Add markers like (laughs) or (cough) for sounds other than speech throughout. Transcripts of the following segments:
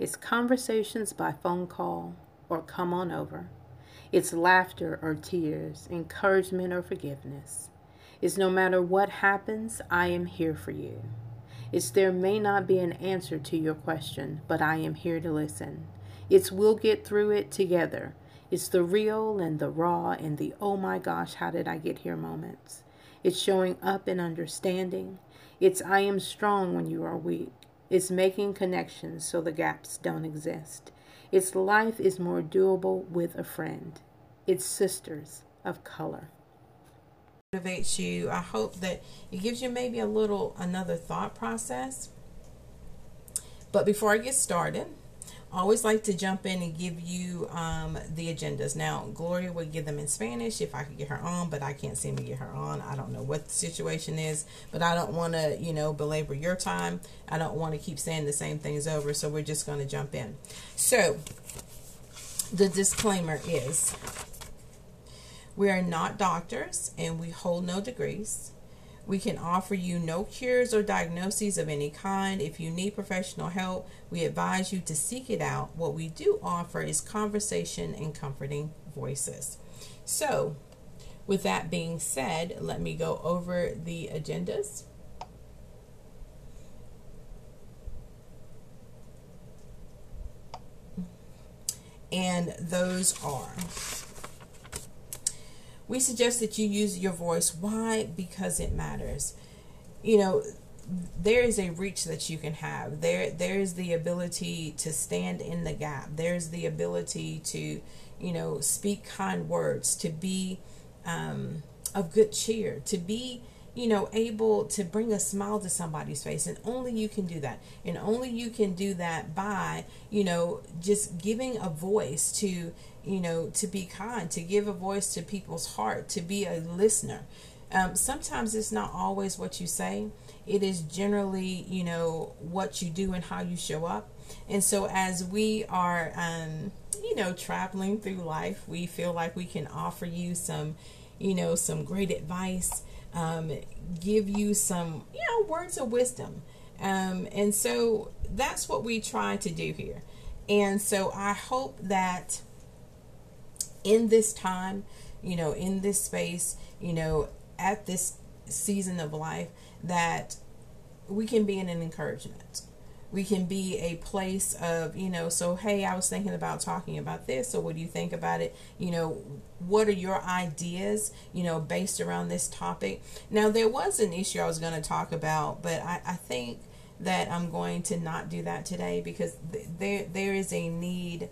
It's conversations by phone call or come on over. It's laughter or tears, encouragement or forgiveness. It's no matter what happens, I am here for you. It's there may not be an answer to your question, but I am here to listen. It's we'll get through it together. It's the real and the raw and the oh my gosh, how did I get here moments. It's showing up and understanding. It's I am strong when you are weak. It's making connections so the gaps don't exist. It's life is more doable with a friend. It's sisters of color. Motivates you. I hope that it gives you maybe a little another thought process. But before I get started, always like to jump in and give you um, the agendas. Now, Gloria would give them in Spanish if I could get her on, but I can't seem to get her on. I don't know what the situation is, but I don't want to, you know, belabor your time. I don't want to keep saying the same things over, so we're just going to jump in. So, the disclaimer is we are not doctors and we hold no degrees. We can offer you no cures or diagnoses of any kind. If you need professional help, we advise you to seek it out. What we do offer is conversation and comforting voices. So, with that being said, let me go over the agendas. And those are we suggest that you use your voice. Why? Because it matters. You know, there is a reach that you can have. There there is the ability to stand in the gap. There's the ability to, you know, speak kind words, to be um, of good cheer, to be you know, able to bring a smile to somebody's face. And only you can do that. And only you can do that by, you know, just giving a voice to, you know, to be kind, to give a voice to people's heart, to be a listener. Um, sometimes it's not always what you say, it is generally, you know, what you do and how you show up. And so, as we are, um, you know, traveling through life, we feel like we can offer you some, you know, some great advice, um, give you some, you know, words of wisdom. Um, and so that's what we try to do here. And so I hope that in this time, you know, in this space, you know, at this season of life, that we can be an encouragement. We can be a place of, you know, so hey, I was thinking about talking about this. So what do you think about it? You know, what are your ideas, you know, based around this topic? Now, there was an issue I was going to talk about, but I, I think that I'm going to not do that today because th- there there is a need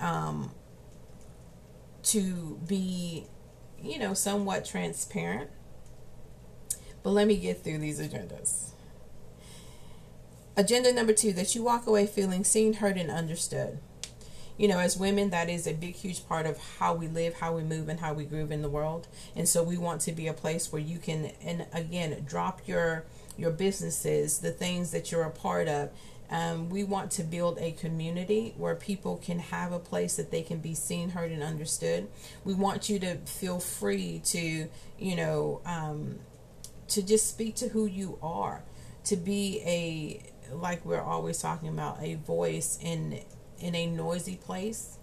um, to be, you know, somewhat transparent. But let me get through these agendas. Agenda number two that you walk away feeling seen, heard, and understood. You know, as women, that is a big, huge part of how we live, how we move, and how we groove in the world. And so we want to be a place where you can, and again, drop your your businesses, the things that you're a part of, um, we want to build a community where people can have a place that they can be seen, heard, and understood. We want you to feel free to, you know, um, to just speak to who you are, to be a like we're always talking about a voice in in a noisy place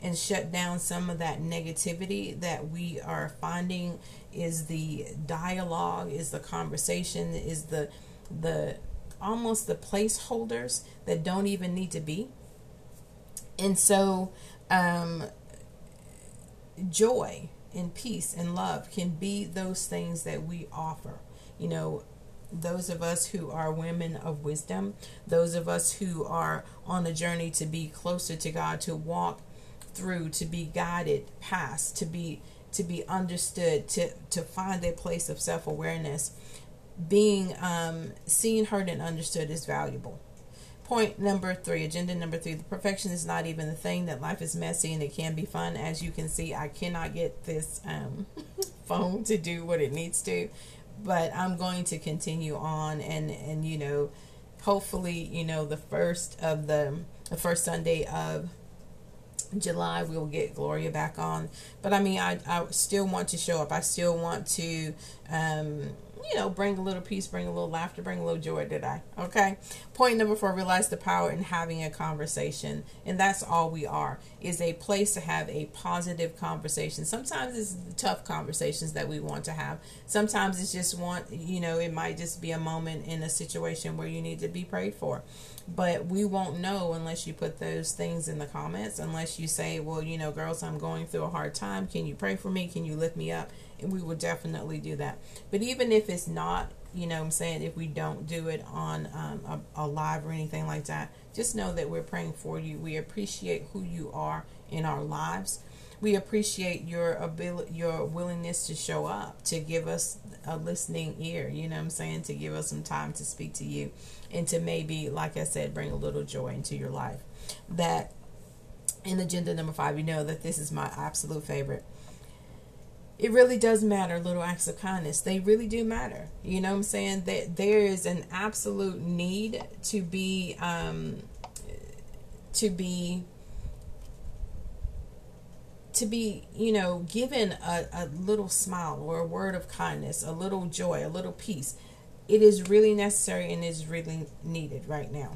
and shut down some of that negativity that we are finding is the dialogue is the conversation is the the almost the placeholders that don't even need to be. And so, um, joy and peace and love can be those things that we offer. You know, those of us who are women of wisdom, those of us who are on a journey to be closer to God, to walk through, to be guided past, to be to be understood, to to find a place of self awareness being um, seen, heard, and understood is valuable. Point number three, agenda number three, the perfection is not even the thing, that life is messy and it can be fun. As you can see, I cannot get this um, (laughs) phone to do what it needs to, but I'm going to continue on and, and, you know, hopefully, you know, the first of the, the first Sunday of July we'll get Gloria back on. But I mean, I, I still want to show up. I still want to um, you know, bring a little peace, bring a little laughter, bring a little joy today. Okay. Point number four, realize the power in having a conversation. And that's all we are, is a place to have a positive conversation. Sometimes it's tough conversations that we want to have. Sometimes it's just want, you know, it might just be a moment in a situation where you need to be prayed for. But we won't know unless you put those things in the comments, unless you say, well, you know, girls, I'm going through a hard time. Can you pray for me? Can you lift me up? We will definitely do that. But even if it's not, you know I'm saying, if we don't do it on um, a, a live or anything like that, just know that we're praying for you. We appreciate who you are in our lives. We appreciate your ability, your willingness to show up, to give us a listening ear, you know I'm saying, to give us some time to speak to you and to maybe, like I said, bring a little joy into your life. That in agenda number five, you know that this is my absolute favorite. It really does matter, little acts of kindness. They really do matter. You know what I'm saying? That there is an absolute need to be um to be to be, you know, given a, a little smile or a word of kindness, a little joy, a little peace it is really necessary and is really needed right now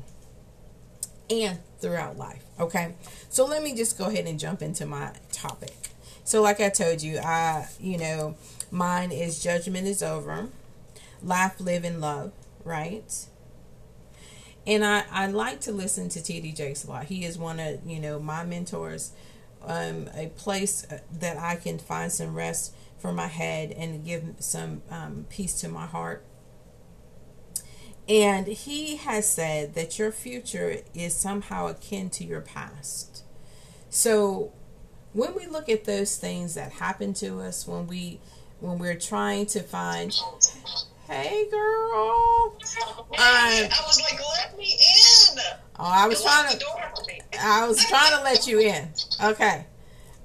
and throughout life. Okay, so let me just go ahead and jump into my topic. So, like I told you, I you know mine is judgment is over, laugh, live, and love. Right. And I, I like to listen to T.D. Jakes a lot. He is one of you know my mentors, um, a place that I can find some rest for my head and give some um, peace to my heart and he has said that your future is somehow akin to your past. So when we look at those things that happen to us, when we when we're trying to find Hey girl. Hey, I was like, let me in. Oh, I was trying to I was trying to let you in. Okay.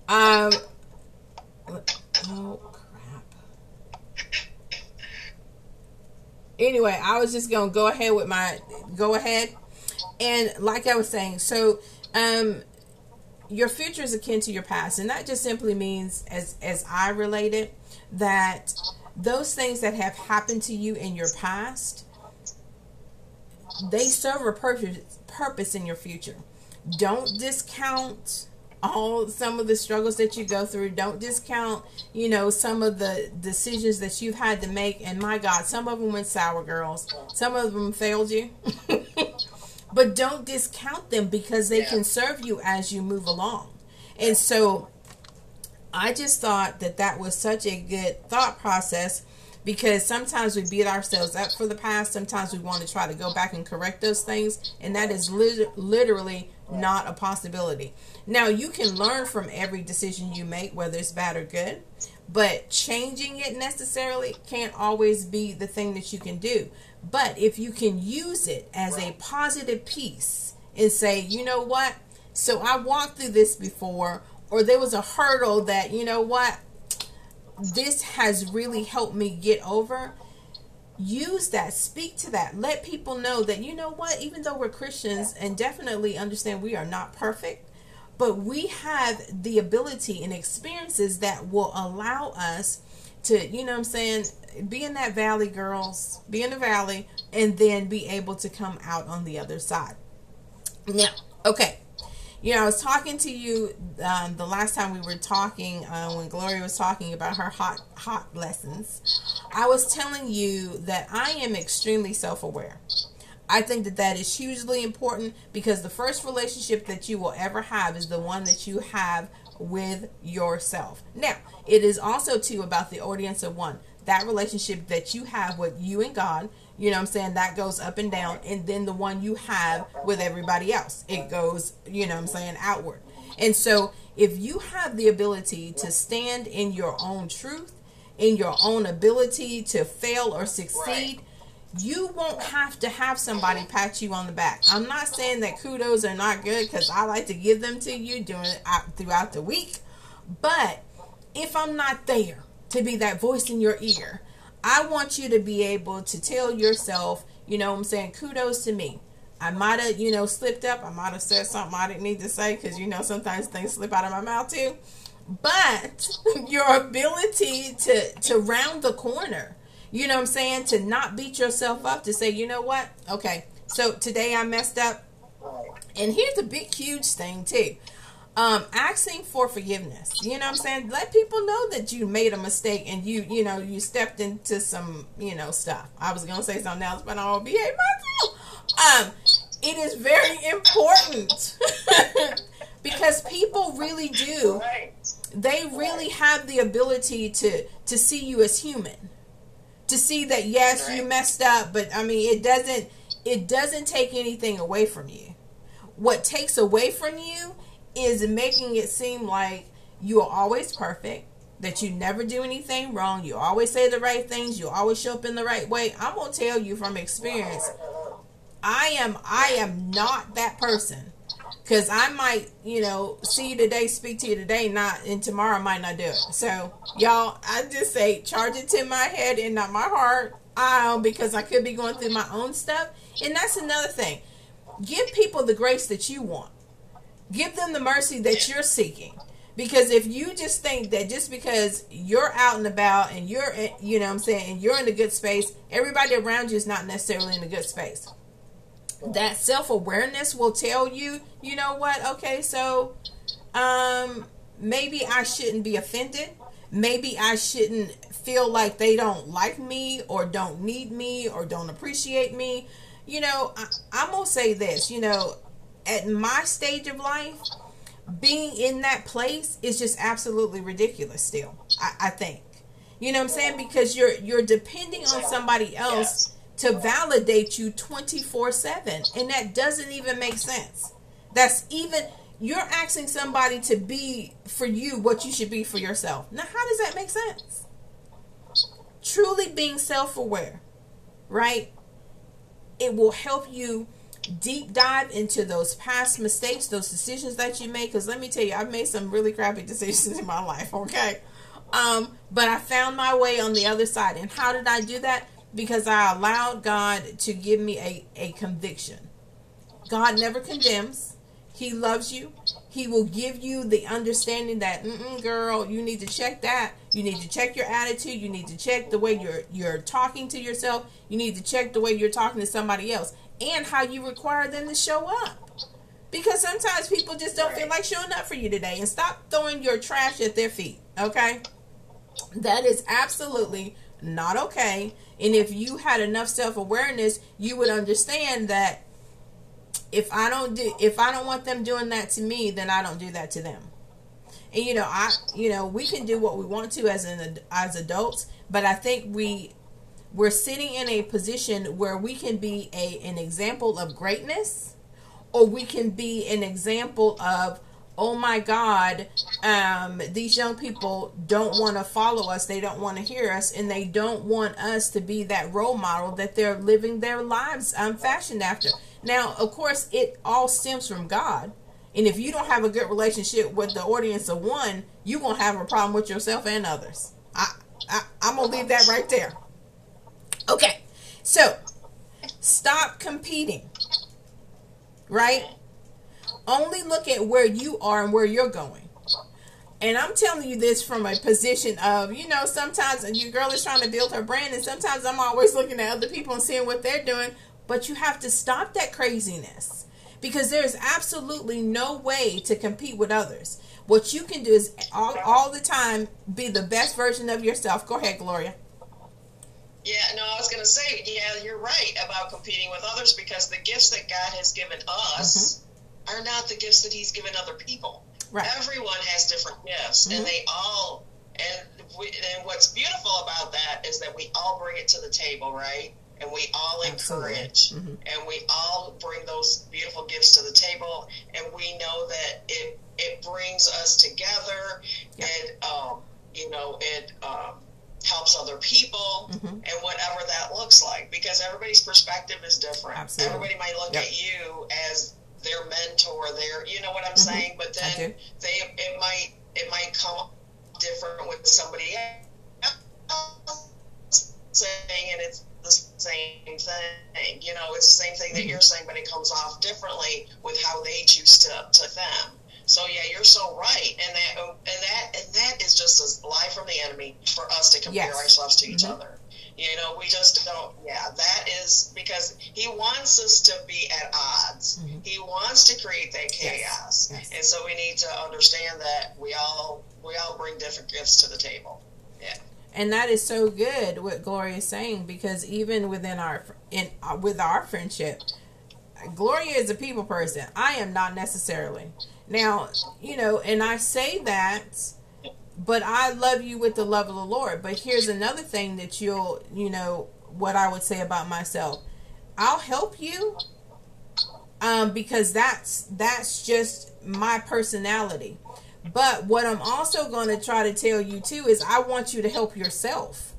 Um oh crap. anyway, I was just gonna go ahead with my go ahead, and like I was saying, so um, your future is akin to your past, and that just simply means, as as I related, that those things that have happened to you in your past, they serve a purpose purpose in your future. Don't discount all some of the struggles that you go through. Don't discount, you know, some of the decisions that you've had to make. And my God, some of them went sour, girls. Some of them failed you. (laughs) but don't discount them because they can serve you as you move along. And so I just thought that that was such a good thought process because sometimes we beat ourselves up for the past. Sometimes we want to try to go back and correct those things. And that is lit- literally not a possibility. Now, you can learn from every decision you make, whether it's bad or good, but changing it necessarily can't always be the thing that you can do. But if you can use it as a positive piece and say, you know what? So I walked through this before, or there was a hurdle that, you know what? This has really helped me get over use that speak to that let people know that you know what even though we're christians and definitely understand we are not perfect but we have the ability and experiences that will allow us to you know what i'm saying be in that valley girls be in the valley and then be able to come out on the other side now okay you know, I was talking to you um, the last time we were talking uh, when Gloria was talking about her hot hot lessons. I was telling you that I am extremely self aware. I think that that is hugely important because the first relationship that you will ever have is the one that you have with yourself. Now, it is also too about the audience of one. That relationship that you have with you and God you know I'm saying? That goes up and down. And then the one you have with everybody else, it goes, you know I'm saying, outward. And so if you have the ability to stand in your own truth, in your own ability to fail or succeed, you won't have to have somebody pat you on the back. I'm not saying that kudos are not good because I like to give them to you during throughout the week. But if I'm not there to be that voice in your ear, I want you to be able to tell yourself, you know I'm saying, kudos to me. I might have, you know, slipped up. I might have said something I didn't need to say because, you know, sometimes things slip out of my mouth too. But (laughs) your ability to, to round the corner, You know what I'm saying? To not beat yourself up, to say, you know what? Okay, so today I messed up. And here's a big, huge thing, too. Um, asking for forgiveness. You know what I'm saying? Let people know that you made a mistake and you, you know, you stepped into some, you know, stuff. I was gonna say something else, but I will behave myself. Um, it is very important (laughs) because people really do. They really have the ability to to see you as human, to see that yes, you messed up, but I mean, it doesn't it doesn't take anything away from you. What takes away from you is making it seem like you are always perfect, that you never do anything wrong, you always say the right things, you always show up in the right way. I'm gonna tell you from experience, I am I am not that person. Cause I might, you know, see you today, speak to you today, not and tomorrow I might not do it. So y'all, I just say charge it to my head and not my heart. Um, because I could be going through my own stuff. And that's another thing. Give people the grace that you want. Give them the mercy that you're seeking. Because if you just think that just because you're out and about and you're, you know what I'm saying, and you're in a good space, everybody around you is not necessarily in a good space. That self awareness will tell you, you know what, okay, so um, maybe I shouldn't be offended. Maybe I shouldn't feel like they don't like me or don't need me or don't appreciate me. You know, I, I'm going to say this, you know, at my stage of life, being in that place is just absolutely ridiculous still. I, I think. You know what I'm saying? Because you're you're depending on somebody else to validate you 24/7 and that doesn't even make sense. That's even you're asking somebody to be for you what you should be for yourself. Now how does that make sense? Truly being self-aware, right? It will help you deep dive into those past mistakes, those decisions that you made. Because let me tell you, I've made some really crappy (laughs) decisions in my life, okay? Um, but I found my way on the other side. And how did I do that? Because I allowed God to give me a, a conviction. God never condemns, He loves you. He will give you the understanding that, girl, you need to check that. You need to check your attitude. You need to check the way you're you're talking to yourself. You need to check the way you're talking to somebody else and how you require them to show up. Because sometimes people just don't feel like showing up for you today. And stop throwing your trash at their feet, okay? That is absolutely not okay. And if you had enough self-awareness, you would understand that if I don't do if I don't want them doing that to me, then I don't do that to them. And you know, I you know, we can do what we want to as an as adults, but I think we we're sitting in a position where we can be a an example of greatness or we can be an example of oh my god um, these young people don't want to follow us they don't want to hear us and they don't want us to be that role model that they're living their lives um, fashioned after. Now of course it all stems from god. And if you don't have a good relationship with the audience of one you're going to have a problem with yourself and others. I, I i'm going to leave that right there. Okay, so stop competing, right? Only look at where you are and where you're going. And I'm telling you this from a position of, you know, sometimes a your girl is trying to build her brand, and sometimes I'm always looking at other people and seeing what they're doing. But you have to stop that craziness because there's absolutely no way to compete with others. What you can do is all, all the time be the best version of yourself. Go ahead, Gloria. Yeah, no, I was going to say, yeah, you're right about competing with others because the gifts that God has given us mm-hmm. Are not the gifts that He's given other people. Right. Everyone has different gifts, mm-hmm. and they all, and, we, and what's beautiful about that is that we all bring it to the table, right? And we all encourage, mm-hmm. and we all bring those beautiful gifts to the table, and we know that it it brings us together, and um, you know it. Um, helps other people mm-hmm. and whatever that looks like because everybody's perspective is different. Absolutely. Everybody might look yep. at you as their mentor, their you know what I'm mm-hmm. saying, but then they it might it might come different with somebody else saying and it's the same thing. You know, it's the same thing that mm-hmm. you're saying, but it comes off differently with how they choose to to them. So yeah, you're so right, and that and that and that is just a lie from the enemy for us to compare yes. ourselves to each mm-hmm. other. You know, we just don't. Yeah, that is because he wants us to be at odds. Mm-hmm. He wants to create that chaos, yes. Yes. and so we need to understand that we all we all bring different gifts to the table. Yeah. And that is so good what Gloria is saying because even within our in uh, with our friendship, Gloria is a people person. I am not necessarily. Now, you know, and I say that but I love you with the love of the Lord. But here's another thing that you'll, you know, what I would say about myself. I'll help you um, because that's that's just my personality. But what I'm also going to try to tell you too is I want you to help yourself.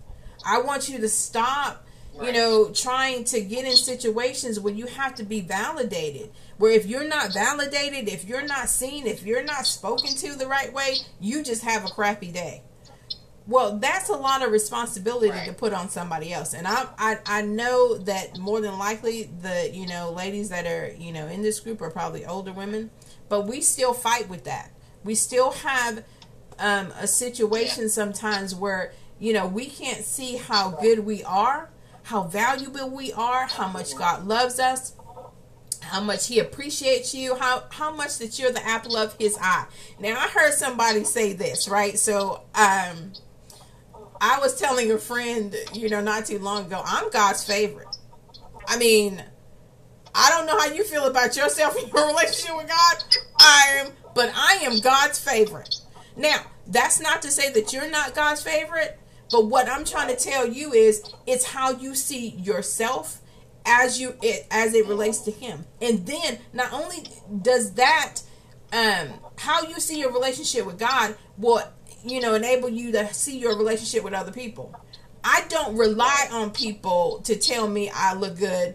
I want you to stop, you know, trying to get in situations where you have to be validated where if you're not validated, if you're not seen, if you're not spoken to the right way, you just have a crappy day. Well, that's a lot of responsibility right. to put on somebody else, and I, I I know that more than likely the you know ladies that are you know in this group are probably older women, but we still fight with that. We still have um, a situation yeah. sometimes where you know we can't see how good we are, how valuable we are, how much God loves us, how much he appreciates you, how how much that you're the apple of his eye. Now I heard somebody say this, right? So um I was telling a friend, you know, not too long ago, I'm God's favorite. I mean, I don't know how you feel about yourself (laughs) in your relationship with God. I am, but I am God's favorite. Now, that's not to say that you're not God's favorite, but what I'm trying to tell you is it's how you see yourself as you it as it relates to him. And then not only does that um how you see your relationship with god will you know enable you to see your relationship with other people. I don't rely on people to tell me i look good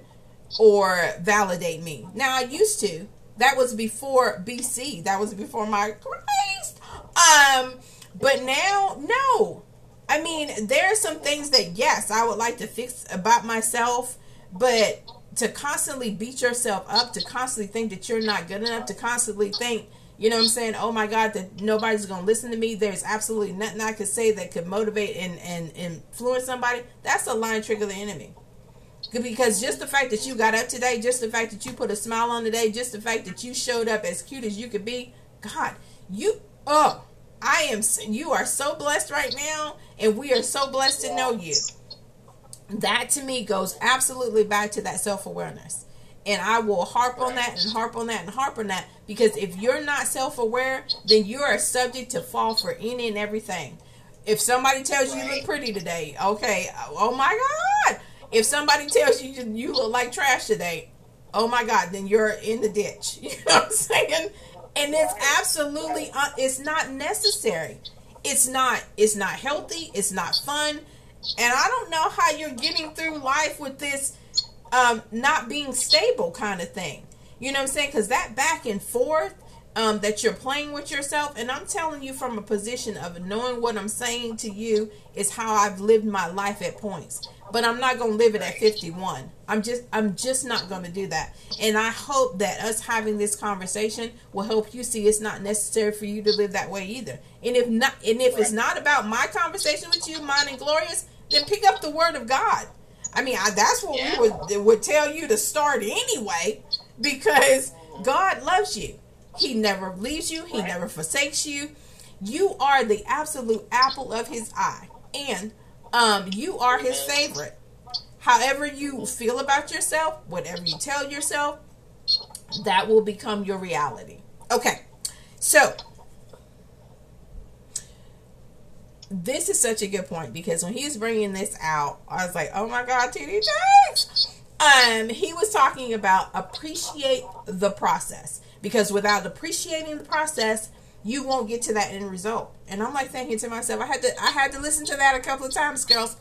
or validate me. Now i used to. That was before bc that was before my christ. Um but now no. I mean there are some things that yes i would like to fix about myself but to constantly beat yourself up, to constantly think that you're not good enough, to constantly think, you know what I'm saying, oh my God, that nobody's to listen to me. There's absolutely nothing I could say that could motivate and, and, influence somebody. That's a line of the enemy. Because just the fact that you got up today, just the fact that you put a smile on today, just the fact that you showed up as cute as you could be, God, you, oh, I am, you are so blessed right now, and we are so blessed to know you that to me goes absolutely back to that self awareness. And I will harp on that and harp on that and harp on that because if you're not self aware, then you are subject to fall for any and everything. If somebody tells you you look pretty today, okay, oh my God. If somebody tells you you look like trash today, oh my God, then you're in the ditch. (laughs) You know what I'm saying? And it's absolutely, uh, it's not necessary. It's not, it's not healthy. It's not fun and I don't know how you're getting through life with this um, not being stable kind of thing. You know what I'm saying? Because that back and forth um, that you're playing with yourself, and I'm telling you from a position of knowing what I'm saying to you is how I've lived my life at points. But I'm not gonna live it at 51. I'm just I'm just not gonna do that. And I hope that us having this conversation will help you see it's not necessary for you to live that way either. And if not, and if it's not about my conversation with you, mine and Gloria's, then pick up the word of God. I mean, I, that's what yeah. we would would tell you to start anyway, because God loves you. He never leaves you. He right. never forsakes you. You are the absolute apple of His eye, and um, you are His favorite. However you feel about yourself, whatever you tell yourself, that will become your reality. Okay, so this is such a good point because when he was bringing this out, I was like, oh my God, TD Jakes. Um, he was talking about appreciate the process because without appreciating the process, you won't get to that end result. And I'm like thinking to myself, I had to, I had to listen to that a couple of times, girls.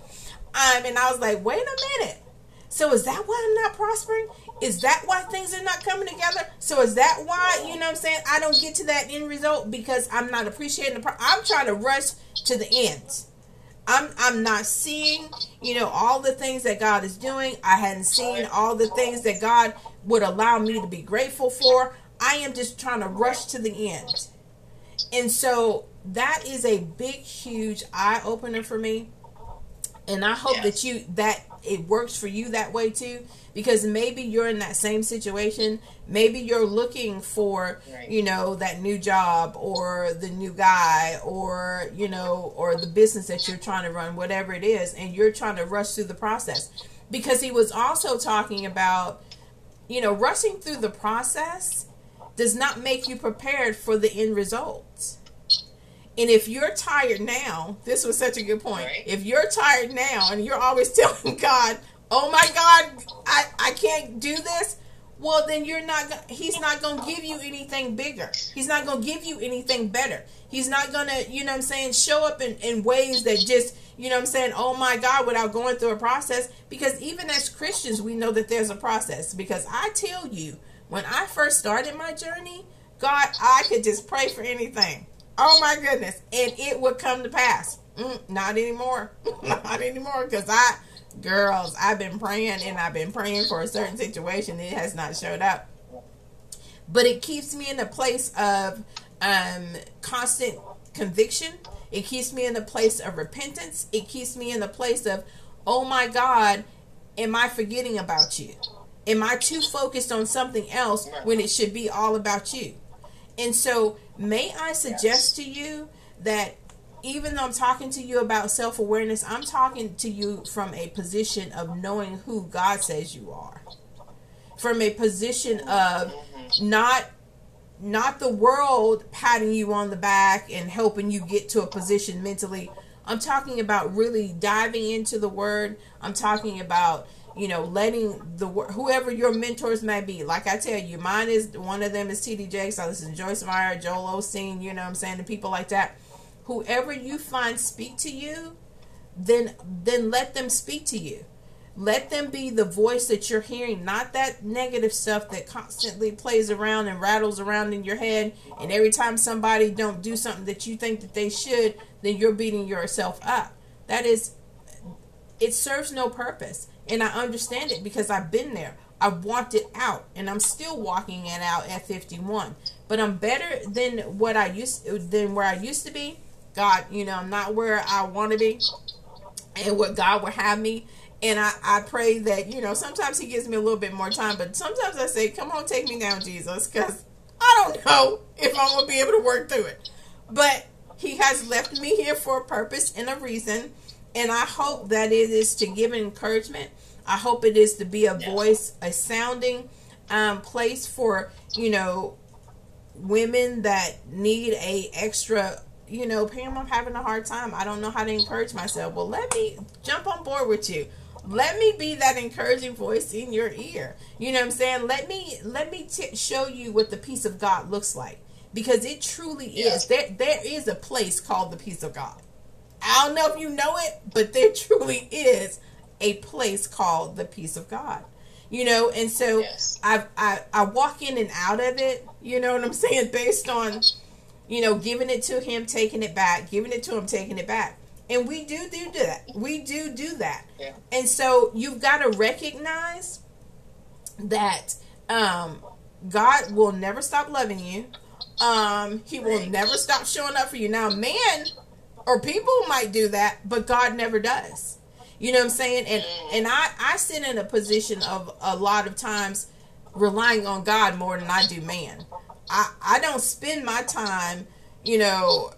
Um, and I was like, wait a minute. So is that why I'm not prospering? Is that why things are not coming together? So is that why, you know what I'm saying, I don't get to that end result because I'm not appreciating the pro- I'm trying to rush to the ends. I'm I'm not seeing, you know, all the things that God is doing. I hadn't seen all the things that God would allow me to be grateful for. I am just trying to rush to the end. And so that is a big huge eye opener for me And I hope yes. that you that it works for you that way too because maybe you're in that same situation maybe you're looking for right. you know that new job or the new guy or you know or the business that you're trying to run whatever it is and you're trying to rush through the process because he was also talking about you know rushing through the process does not make you prepared for the end result and if you're tired now, this was such a good point. Right. If you're tired now and you're always (laughs) telling God, "Oh my God, I I can't do this," well then you're not. He's not going to give you anything bigger. He's not going to give you anything better. He's not going to, you know, what I'm saying, show up in in ways that just, you know, what I'm saying, "Oh my God," without going through a process. Because even as Christians, we know that there's a process. Because I tell you, when I first started my journey, God, I could just pray for anything. Oh my goodness. And it would come to pass. Mm, not anymore. (laughs) not anymore. Because I, girls, I've been praying and I've been praying for a certain situation. It has not showed up. But it keeps me in a place of um, constant conviction. It keeps me in a place of repentance. It keeps me in a place of, oh my God, am I forgetting about you? Am I too focused on something else when it should be all about you? And so May I suggest yes. to you that even though I'm talking to you about self awareness, I'm talking to you from a position of knowing who God says you are. From a position of mm-hmm. not not the world patting you on the back and helping you get to a position mentally. I'm talking about really diving into the word. I'm talking about you know, letting the whoever your mentors may be. Like I tell you, mine is one of them is T.D. Jakes. I listen to Joyce Meyer, Joel Osteen. You know, what I'm saying, the people like that. Whoever you find speak to you, then then let them speak to you. Let them be the voice that you're hearing, not that negative stuff that constantly plays around and rattles around in your head. And every time somebody don't do something that you think that they should, then you're beating yourself up. That is, it serves no purpose and I understand it because I've been there. I want it out, and I'm still walking it out at 51. But I'm better than what I used than where I used to be. God, you know, I'm not where I want to be, and what God would have me. And I, I pray that you know sometimes He gives me a little bit more time, but sometimes I say, "Come on, take me down, Jesus," because I don't know (laughs) if I'm gonna be able to work through it. But He has left me here for a purpose and a reason and I hope that it is to give encouragement. I hope it is to be a voice, a sounding um, place for you know women that need a extra. You know, Pam, I'm having a hard time. I don't know how to encourage myself. Well, let me jump on board with you. Let me be that encouraging voice in your ear. You know what I'm saying? Let me let me t- show you what the peace of God looks like because it truly is. There there is a place called the peace of God. I don't know if you know it, but there (laughs) truly is a place called the peace of God. You know, and so yes. I, I I walk in and out of it, you know what I'm (laughs) saying, based on, you know, giving it to him, taking it back, giving it to him, taking it back. And we do do that. We do do that. Yeah. And so you've got to recognize that um, God will never stop loving you. Um, he will never stop showing up for you. Now, man or people might do that, but God never does. You know what I'm saying? And and I I sit in a position of a lot of times relying on God more than I do man. I I don't spend my time, you know,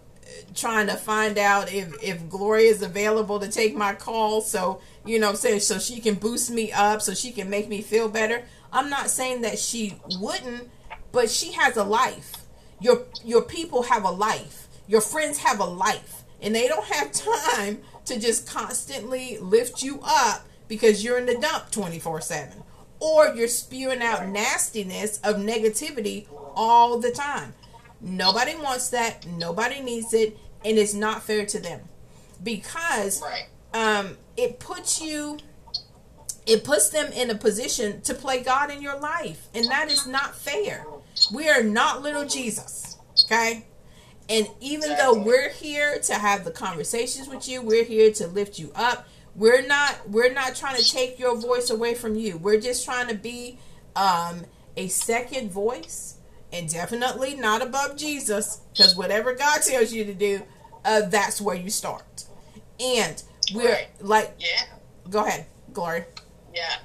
trying to find out if if Gloria is available to take my call so, you know, say so she can boost me up so she can make me feel better. I'm not saying that she wouldn't, but she has a life. Your your people have a life. Your friends have a life and they don't have time to just constantly lift you up because you're in the dump 24 7 or you're spewing out nastiness of negativity all the time. Nobody wants that, nobody needs it, and it's not fair to them. Because um, it puts you it puts them in a position to play God in your life, and that is not fair. We are not little Jesus, okay? And even though we're here to have the conversations with you, we're here to lift you up. We're not we're not trying to take your voice away from you. We're just trying to be um, a second voice and definitely not above Jesus because whatever God tells you to do, uh, that's where you start. And we're right. like yeah. Go ahead, Glory. Yeah.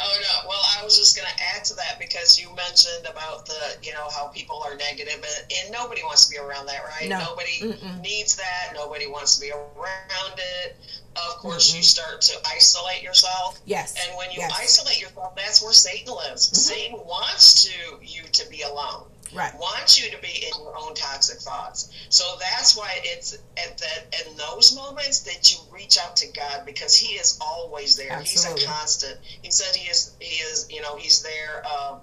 Oh no. Well, I was just going to add to that because you mentioned about the, you know, how people are negative, and, nobody wants to be around that, right? No. Nobody Mm-mm. needs that. Nobody wants to be around it. Of course, mm-hmm. you start to isolate yourself. Yes. And when you yes. isolate yourself, that's where Satan lives. Mm-hmm. Satan wants to you to be alone right. wants you to be in your own toxic thoughts. So that's why it's at that in those moments that you reach out to God because He is always there. Absolutely. He's a constant. He said He is. He is. You know, He's there. Um,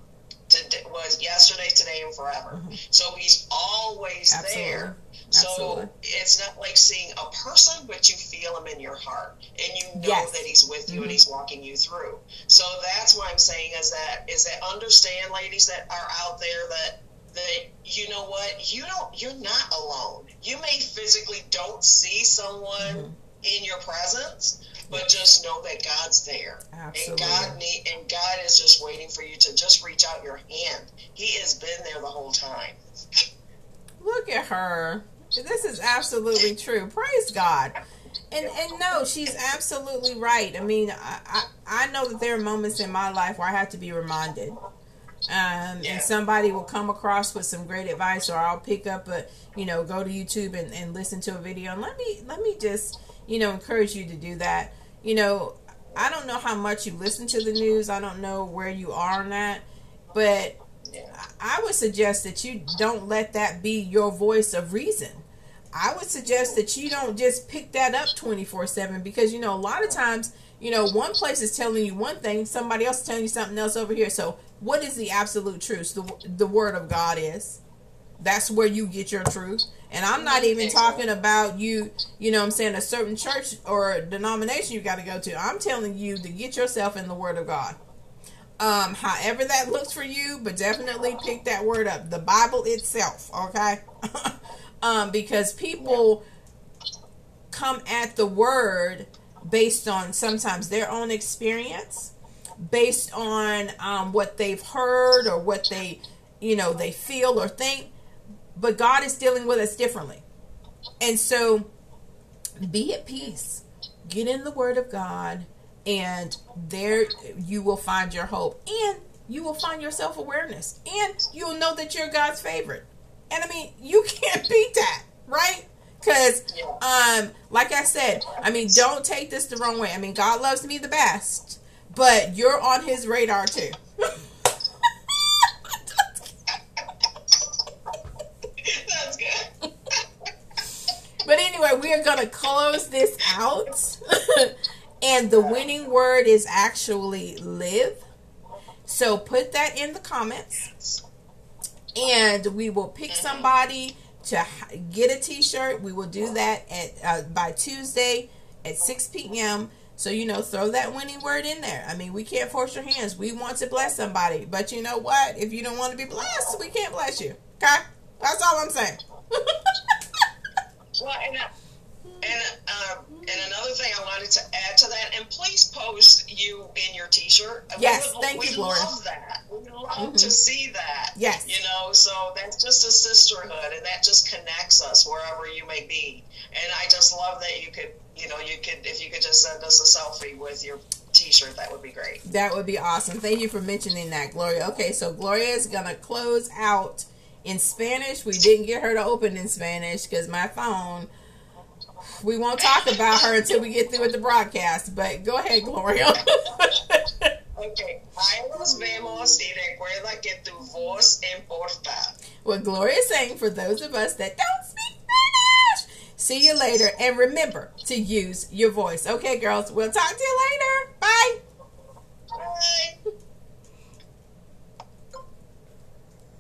today, was yesterday, today, and forever. Mm-hmm. So He's always Absolutely. there. Absolutely. So it's not like seeing a person, but you feel him in your heart, and you know yes. that he's with you mm-hmm. and he's walking you through. So that's what I'm saying is that is that understand, ladies that are out there that that you know what? You don't you're not alone. You may physically don't see someone mm-hmm. in your presence but just know that god's there. Absolutely. and god need, and god is just waiting for you to just reach out your hand. He has been there the whole time. Look at her. This is absolutely true. Praise god. And and no, she's absolutely right. I mean, I, I, I know that there are moments in my life where I have to be reminded um, yeah. and somebody will come across with some great advice or I'll pick up a you know go to YouTube and, and listen to a video. And let me let me just you know encourage you to do that. You know I don't know how much you listen to the news. I don't know where you are on that. But I would suggest that you don't let that be your voice of reason. I would suggest that you don't just pick that up 24 7 because you know a lot of times you know, one place is telling you one thing, somebody else is telling you something else over here. So, what is the absolute truth? The, the word of God is. That's where you get your truth. And I'm not even talking about you, you know I'm saying, a certain church or denomination you got to go to. I'm telling you to get yourself in the word of God. Um, however that looks for you, but definitely pick that word up. The Bible itself, okay? (laughs) um, because people come at the word based on sometimes their own experience, based on um, what they've heard or what they, you know, they feel or think. But God is dealing with us differently. And so be at peace. Get in the Word of God, and there you will find your hope. And you will find your self awareness. And you'll know that you're God's favorite. And I mean, you can't beat that, right? Because, um, like I said, I mean, don't take this the wrong way. I mean, God loves me the best, but you're on His radar too. That's good. but anyway, we are going to close this out. (laughs) and the winning word is actually live. So put that in the comments. And we will pick mm-hmm. somebody to get a t-shirt we will do that at uh, by tuesday at 6 p.m so you know throw that winning word in there. I mean we can't force your hands. We want to bless somebody. But you know what? If you don't want to be blessed we can't bless you. Okay? That's all i'm saying. Well and, uh, and, uh, and another thing i wanted to add to that and please post you in your t-shirt. Yes would, thank you Gloria. We love mm-hmm. to see that yes you know so that's just a sisterhood and that just connects us wherever you may be and i just love that you could you know you could if you could just send us a selfie with your t-shirt that would be great that would be awesome thank you for mentioning that gloria okay so gloria is gonna close out in spanish we didn't get her to open in spanish because my phone we won't talk about her until we get through with the broadcast. But go ahead, Gloria. (laughs) Okay, ahí nos vemos y recuerda que tu voz importa. What Gloria is saying for those of us that don't speak Spanish. See you later and remember to use your voice. Okay, girls, we'll talk to you later. Bye. Bye.